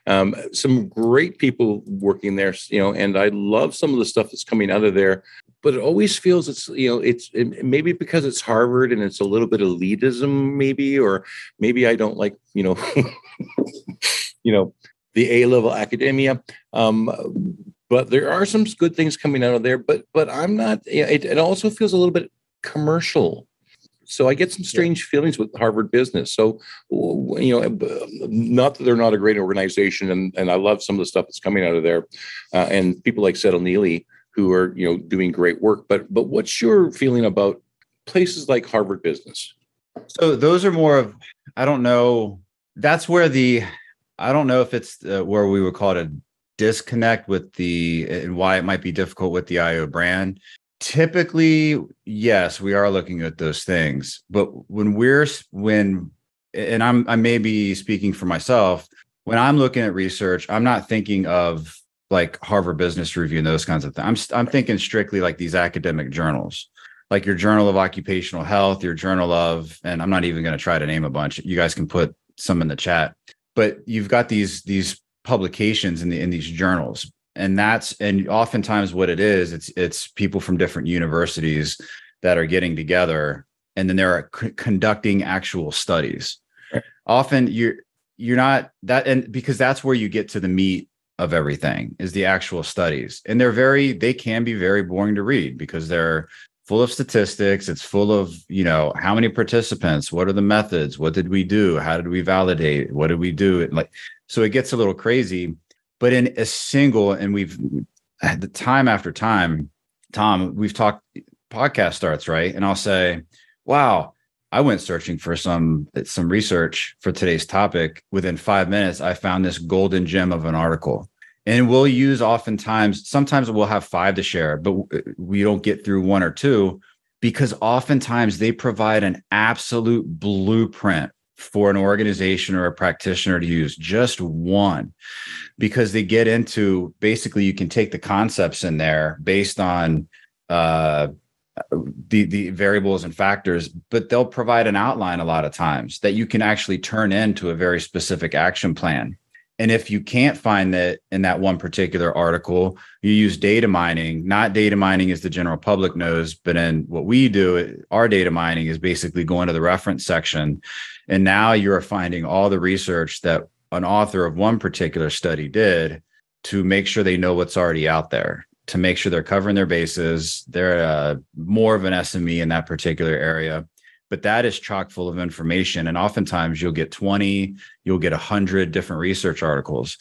Um, some great people working there, you know, and I love some of the stuff that's coming out of there. But it always feels it's, you know, it's it, maybe because it's Harvard and it's a little bit elitism, maybe, or maybe I don't like, you know, you know, the A level academia. Um, but there are some good things coming out of there. But but I'm not. It, it also feels a little bit commercial. So I get some strange feelings with Harvard Business. So you know, not that they're not a great organization, and and I love some of the stuff that's coming out of there, uh, and people like Tsedal Neeley who are you know doing great work. But but what's your feeling about places like Harvard Business? So those are more of I don't know. That's where the I don't know if it's uh, where we would call it a disconnect with the and why it might be difficult with the IO brand. Typically, yes, we are looking at those things, but when we're when and I'm I may be speaking for myself, when I'm looking at research, I'm not thinking of like Harvard Business Review and those kinds of things. I'm I'm thinking strictly like these academic journals, like your Journal of Occupational Health, your Journal of, and I'm not even going to try to name a bunch. You guys can put some in the chat, but you've got these these publications in the in these journals. And that's and oftentimes what it is it's it's people from different universities that are getting together and then they're c- conducting actual studies. Often you're you're not that and because that's where you get to the meat of everything is the actual studies. And they're very they can be very boring to read because they're full of statistics it's full of you know how many participants what are the methods what did we do how did we validate what did we do like so it gets a little crazy. But in a single, and we've had the time after time, Tom, we've talked podcast starts, right? And I'll say, wow, I went searching for some some research for today's topic. Within five minutes, I found this golden gem of an article. And we'll use oftentimes, sometimes we'll have five to share, but we don't get through one or two because oftentimes they provide an absolute blueprint for an organization or a practitioner to use just one because they get into basically you can take the concepts in there based on uh, the the variables and factors but they'll provide an outline a lot of times that you can actually turn into a very specific action plan and if you can't find that in that one particular article, you use data mining, not data mining as the general public knows, but in what we do, our data mining is basically going to the reference section. And now you're finding all the research that an author of one particular study did to make sure they know what's already out there, to make sure they're covering their bases. They're uh, more of an SME in that particular area but that is chock full of information. And oftentimes you'll get 20 you'll get 100 different research articles.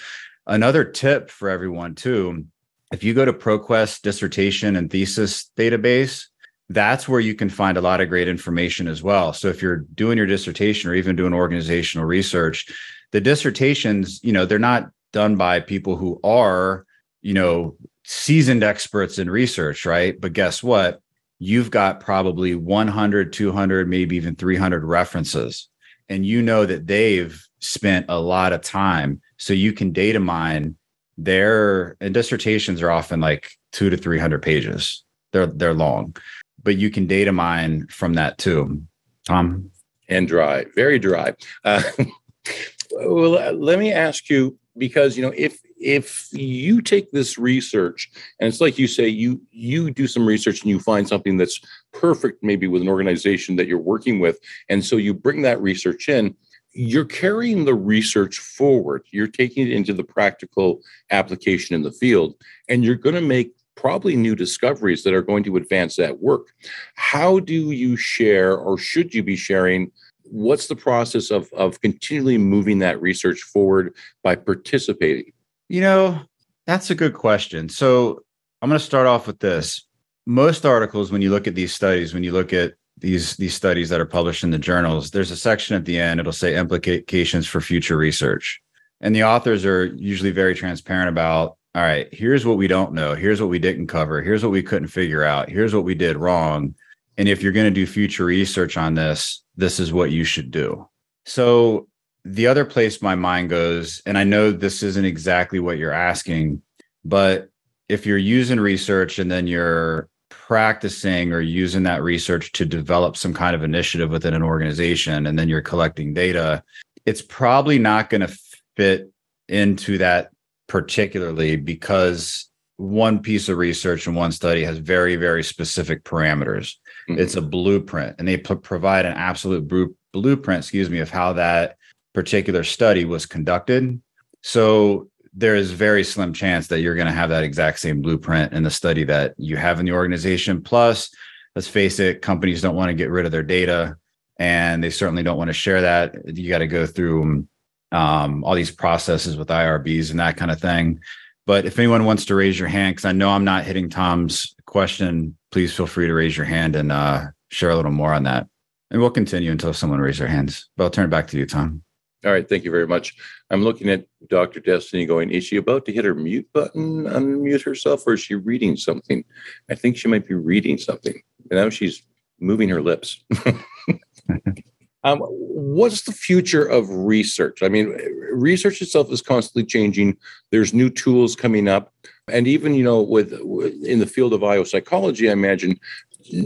Another tip for everyone too if you go to proquest dissertation and thesis database that's where you can find a lot of great information as well. So if you're doing your dissertation or even doing organizational research the dissertations you know they're not done by people who are you know seasoned experts in research right? But guess what you've got probably 100, 200, maybe even 300 references. And you know that they've spent a lot of time. So you can data mine their and dissertations are often like two to 300 pages. They're, they're long, but you can data mine from that too. Tom? And dry, very dry. Uh, well, let me ask you because, you know, if if you take this research and it's like you say you you do some research and you find something that's perfect maybe with an organization that you're working with and so you bring that research in you're carrying the research forward. You're taking it into the practical application in the field and you're going to make probably new discoveries that are going to advance that work. How do you share or should you be sharing what's the process of of continually moving that research forward by participating you know that's a good question. So i'm going to start off with this. Most articles when you look at these studies when you look at these these studies that are published in the journals there's a section at the end it'll say implications for future research. And the authors are usually very transparent about all right here's what we don't know. Here's what we didn't cover. Here's what we couldn't figure out. Here's what we did wrong. And if you're going to do future research on this this is what you should do. So the other place my mind goes, and I know this isn't exactly what you're asking, but if you're using research and then you're practicing or using that research to develop some kind of initiative within an organization and then you're collecting data, it's probably not going to fit into that particularly because one piece of research and one study has very, very specific parameters. Mm-hmm. It's a blueprint, and they p- provide an absolute br- blueprint, excuse me, of how that particular study was conducted. So there is very slim chance that you're going to have that exact same blueprint in the study that you have in the organization. Plus, let's face it, companies don't want to get rid of their data, and they certainly don't want to share that. You got to go through um, all these processes with IRBs and that kind of thing. But if anyone wants to raise your hand, because I know I'm not hitting Tom's question, please feel free to raise your hand and uh, share a little more on that. And we'll continue until someone raises their hands. But I'll turn it back to you, Tom. All right, thank you very much. I'm looking at Dr. Destinee going, is she about to hit her mute button, unmute herself, or is she reading something? I think she might be reading something. And now she's moving her lips. um, what's the future of research? I mean, research itself is constantly changing. There's new tools coming up and even you know with, in the field of psychology, i imagine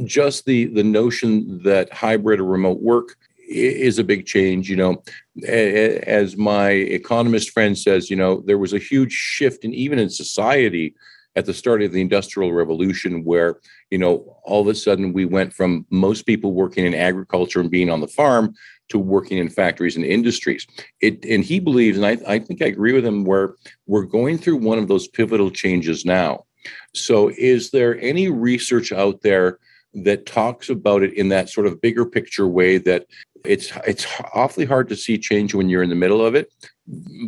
just the the notion that hybrid or remote work is a big change you know as my economist friend says you know there was a huge shift and even in society at the start of the industrial revolution where you know all of a sudden we went from most people working in agriculture and being on the farm to working in factories and industries. It, and he believes, and I, I think I agree with him, where we're going through one of those pivotal changes now. So, is there any research out there that talks about it in that sort of bigger picture way that it's it's awfully hard to see change when you're in the middle of it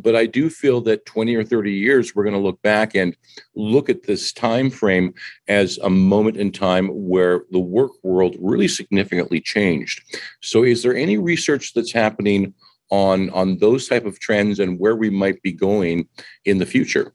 but i do feel that 20 or 30 years we're going to look back and look at this time frame as a moment in time where the work world really significantly changed. So is there any research that's happening on on those type of trends and where we might be going in the future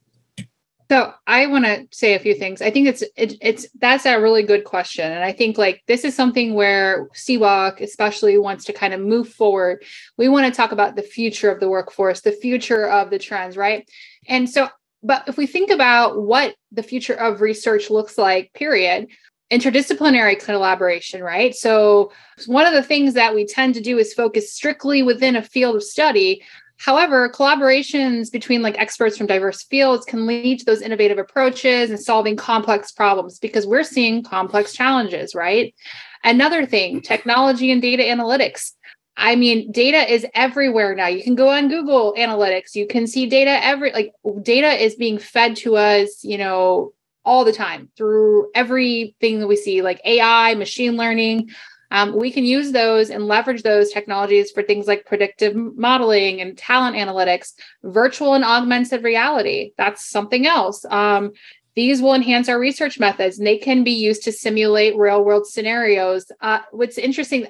so I want to say a few things. I think it's it, it's that's a really good question, and I think like this is something where SEBOC especially wants to kind of move forward. We want to talk about the future of the workforce, the future of the trends, right? And so, but if we think about what the future of research looks like, period, interdisciplinary collaboration, right? So, one of the things that we tend to do is focus strictly within a field of study, However, collaborations between like experts from diverse fields can lead to those innovative approaches and solving complex problems because we're seeing complex challenges, right? Another thing, technology and data analytics. I mean, data is everywhere now. You can go on Google Analytics, you can see data every like data is being fed to us, you know, all the time through everything that we see like AI, machine learning, um, we can use those and leverage those technologies for things like predictive modeling and talent analytics, virtual and augmented reality. That's something else. Um, these will enhance our research methods and they can be used to simulate real world scenarios. Uh, what's interesting,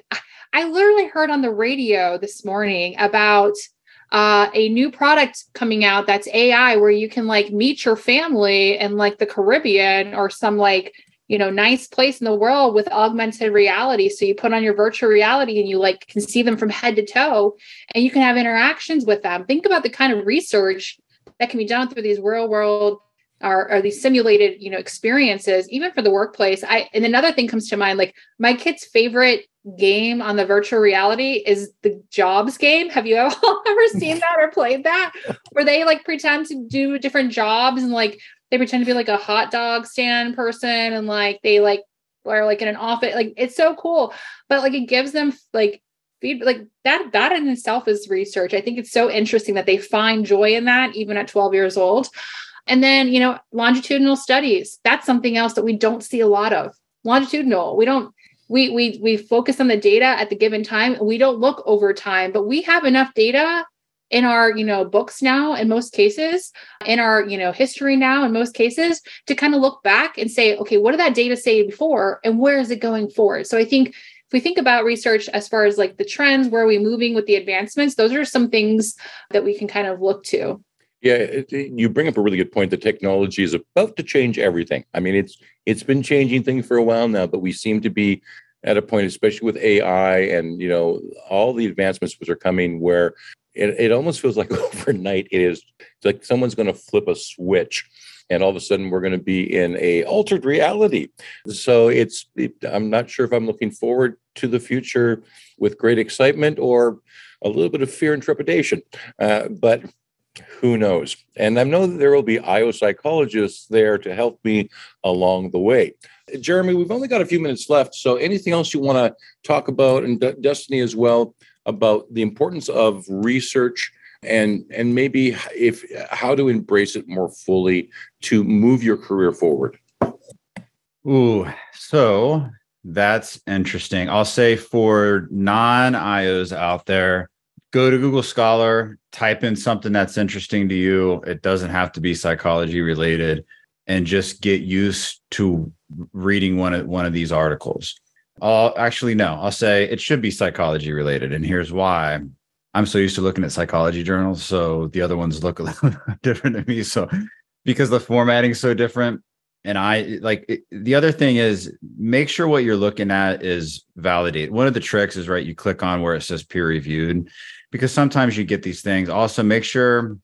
I literally heard on the radio this morning about uh, a new product coming out that's AI where you can like meet your family in like the Caribbean or some like you know nice place in the world with augmented reality so you put on your virtual reality and you like can see them from head to toe and you can have interactions with them think about the kind of research that can be done through these real world or, or these simulated you know experiences even for the workplace i and another thing comes to mind like my kid's favorite game on the virtual reality is the jobs game. Have you ever, ever seen that or played that? Where they like pretend to do different jobs and like they pretend to be like a hot dog stand person and like they like are like in an office. Like it's so cool. But like it gives them like feed like that that in itself is research. I think it's so interesting that they find joy in that even at 12 years old. And then, you know, longitudinal studies. That's something else that we don't see a lot of. Longitudinal. We don't we we we focus on the data at the given time we don't look over time but we have enough data in our you know books now in most cases in our you know history now in most cases to kind of look back and say okay what did that data say before and where is it going forward so i think if we think about research as far as like the trends where are we moving with the advancements those are some things that we can kind of look to yeah, it, you bring up a really good point. The technology is about to change everything. I mean, it's it's been changing things for a while now, but we seem to be at a point, especially with AI and you know all the advancements which are coming, where it, it almost feels like overnight it is like someone's going to flip a switch and all of a sudden we're going to be in a altered reality so it's it, i'm not sure if i'm looking forward to the future with great excitement or a little bit of fear and trepidation uh, but who knows? And I know that there will be IO psychologists there to help me along the way. Jeremy, we've only got a few minutes left. So, anything else you want to talk about, and D- Destinee as well, about the importance of research and and maybe if how to embrace it more fully to move your career forward? Ooh, so that's interesting. I'll say for non IOs out there, go to Google Scholar, type in something that's interesting to you. It doesn't have to be psychology related, and just get used to reading one of one of these articles. I'll actually no, I'll say it should be psychology related, and here's why. I'm so used to looking at psychology journals, so the other ones look a little different to me. So because the formatting is so different, and I like it, the other thing is make sure what you're looking at is validated. One of the tricks is right, you click on where it says peer reviewed, because sometimes you get these things. Also, make sure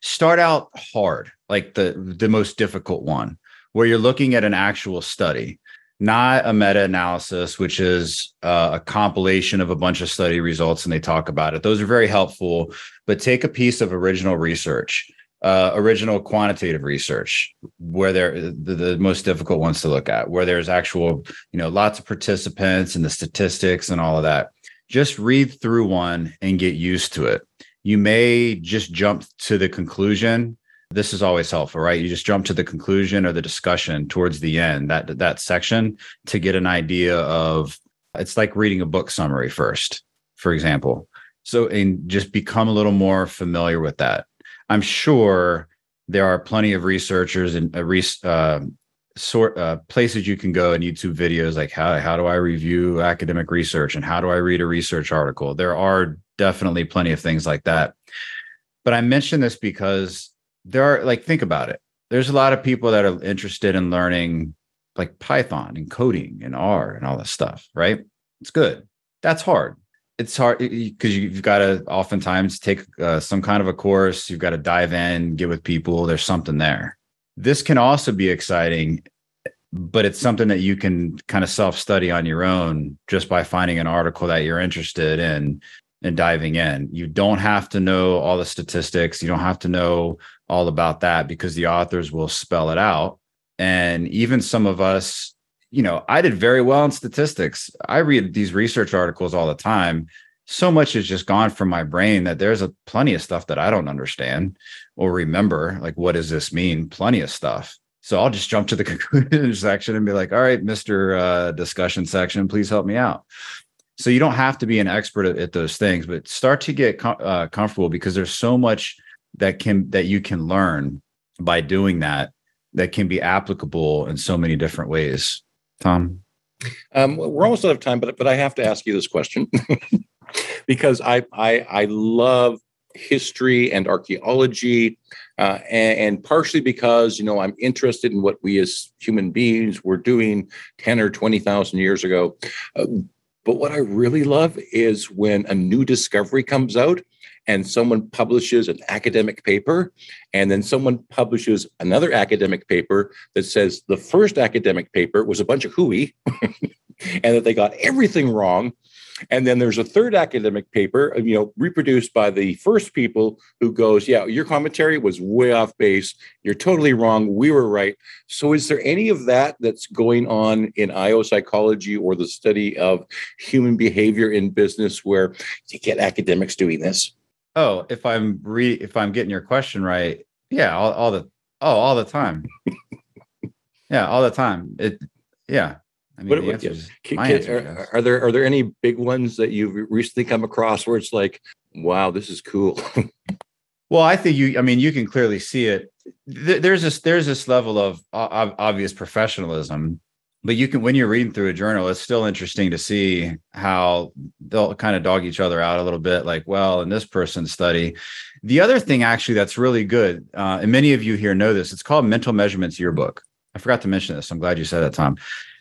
start out hard, like the the most difficult one, where you're looking at an actual study, not a meta analysis, which is uh, a compilation of a bunch of study results and they talk about it. Those are very helpful, but take a piece of original research. Uh, original quantitative research where they're the, the, most difficult ones to look at where there's actual you know lots of participants and the statistics and all of that just read through one and get used to it. You may just jump to the conclusion. This is always helpful, right? You just jump to the conclusion or the discussion towards the end, that that section to get an idea of it's like reading a book summary first, for example. So and just become a little more familiar with that. I'm sure there are plenty of researchers and uh, uh sort uh, places you can go and YouTube videos like how how do I review academic research and how do I read a research article. There are definitely plenty of things like that. But I mention this because there are like think about it. There's a lot of people that are interested in learning like Python and coding and R and all this stuff, right? It's good. That's hard. It's hard because you've got to oftentimes take uh, some kind of a course. You've got to dive in, get with people. There's something there this can also be exciting, but it's something that you can kind of self study on your own just by finding an article that you're interested in and diving in. You don't have to know all the statistics. You don't have to know all about that because the authors will spell it out. And even some of us, you know, I did very well in statistics. I read these research articles all the time so much has just gone from my brain that there's a plenty of stuff that I don't understand or remember. Like, what does this mean? Plenty of stuff. So I'll just jump to the conclusion section and be like, all right, Mr. Uh, discussion section, please help me out. So you don't have to be an expert at, at those things, but start to get com- uh, comfortable because there's so much that can that you can learn by doing that that can be applicable in so many different ways. Tom, um, we're almost out of time, but but I have to ask you this question. because I, I, I love history and archaeology, uh, and, and, partially because you know I'm interested in what we as human beings were doing ten or twenty thousand years ago. Uh, But what I really love is when a new discovery comes out and someone publishes an academic paper, and then someone publishes another academic paper that says the first academic paper was a bunch of hooey and that they got everything wrong. And then there's a third academic paper, you know, reproduced by the first people who goes, Yeah, your commentary was way off base. You're totally wrong. We were right. So, is there any of that that's going on in IO psychology or the study of human behavior in business where you get academics doing this? Oh, if I'm re if I'm getting your question right, yeah, all, all the oh, all the time. yeah, all the time. It yeah. I mean, What- what- is- Can- can- are, are there are there any big ones that you've recently come across where it's like, wow, this is cool? Well, I think you. I mean, you can clearly see it. There's this. There's this level of obvious professionalism, but you can when you're reading through a journal, it's still interesting to see how they'll kind of dog each other out a little bit. Like, well, in this person's study, the other thing actually that's really good, uh, and many of you here know this. It's called Mental Measurements Yearbook. I forgot to mention this. I'm glad you said that, Tom.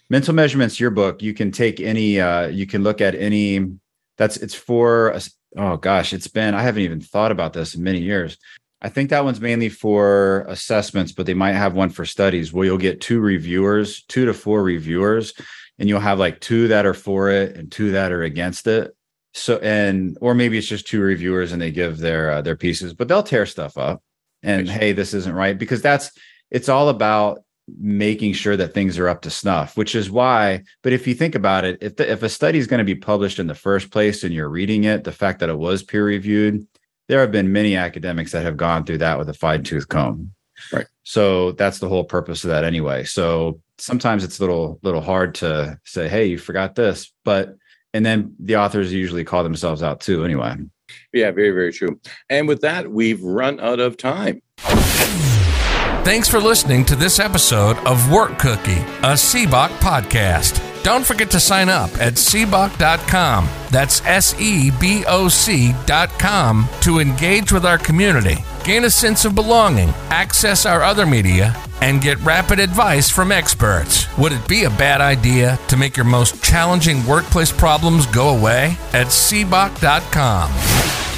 Mental Measurements Yearbook. You can take any. Uh, you can look at any. That's it's for. Oh gosh, it's been. I haven't even thought about this in many years. I think that one's mainly for assessments, but they might have one for studies where you'll get two reviewers, two to four reviewers, and you'll have like two that are for it and two that are against it. So and or maybe it's just two reviewers and they give their uh, their pieces, but they'll tear stuff up and hey, this isn't right because that's it's all about making sure that things are up to snuff, which is why. But if you think about it, if the, if a study is going to be published in the first place and you're reading it, the fact that it was peer reviewed, there have been many academics that have gone through that with a fine tooth comb. Right. So that's the whole purpose of that anyway. So sometimes it's a little little hard to say, hey, you forgot this, but and then the authors usually call themselves out too anyway. yeah, very very true. And with that, we've run out of time. Thanks for listening to this episode of Work Cookie, a SEBOC podcast. Don't forget to sign up at seboc.com. That's S E B O C.com to engage with our community, gain a sense of belonging, access our other media, and get rapid advice from experts. Would it be a bad idea to make your most challenging workplace problems go away? At seboc.com.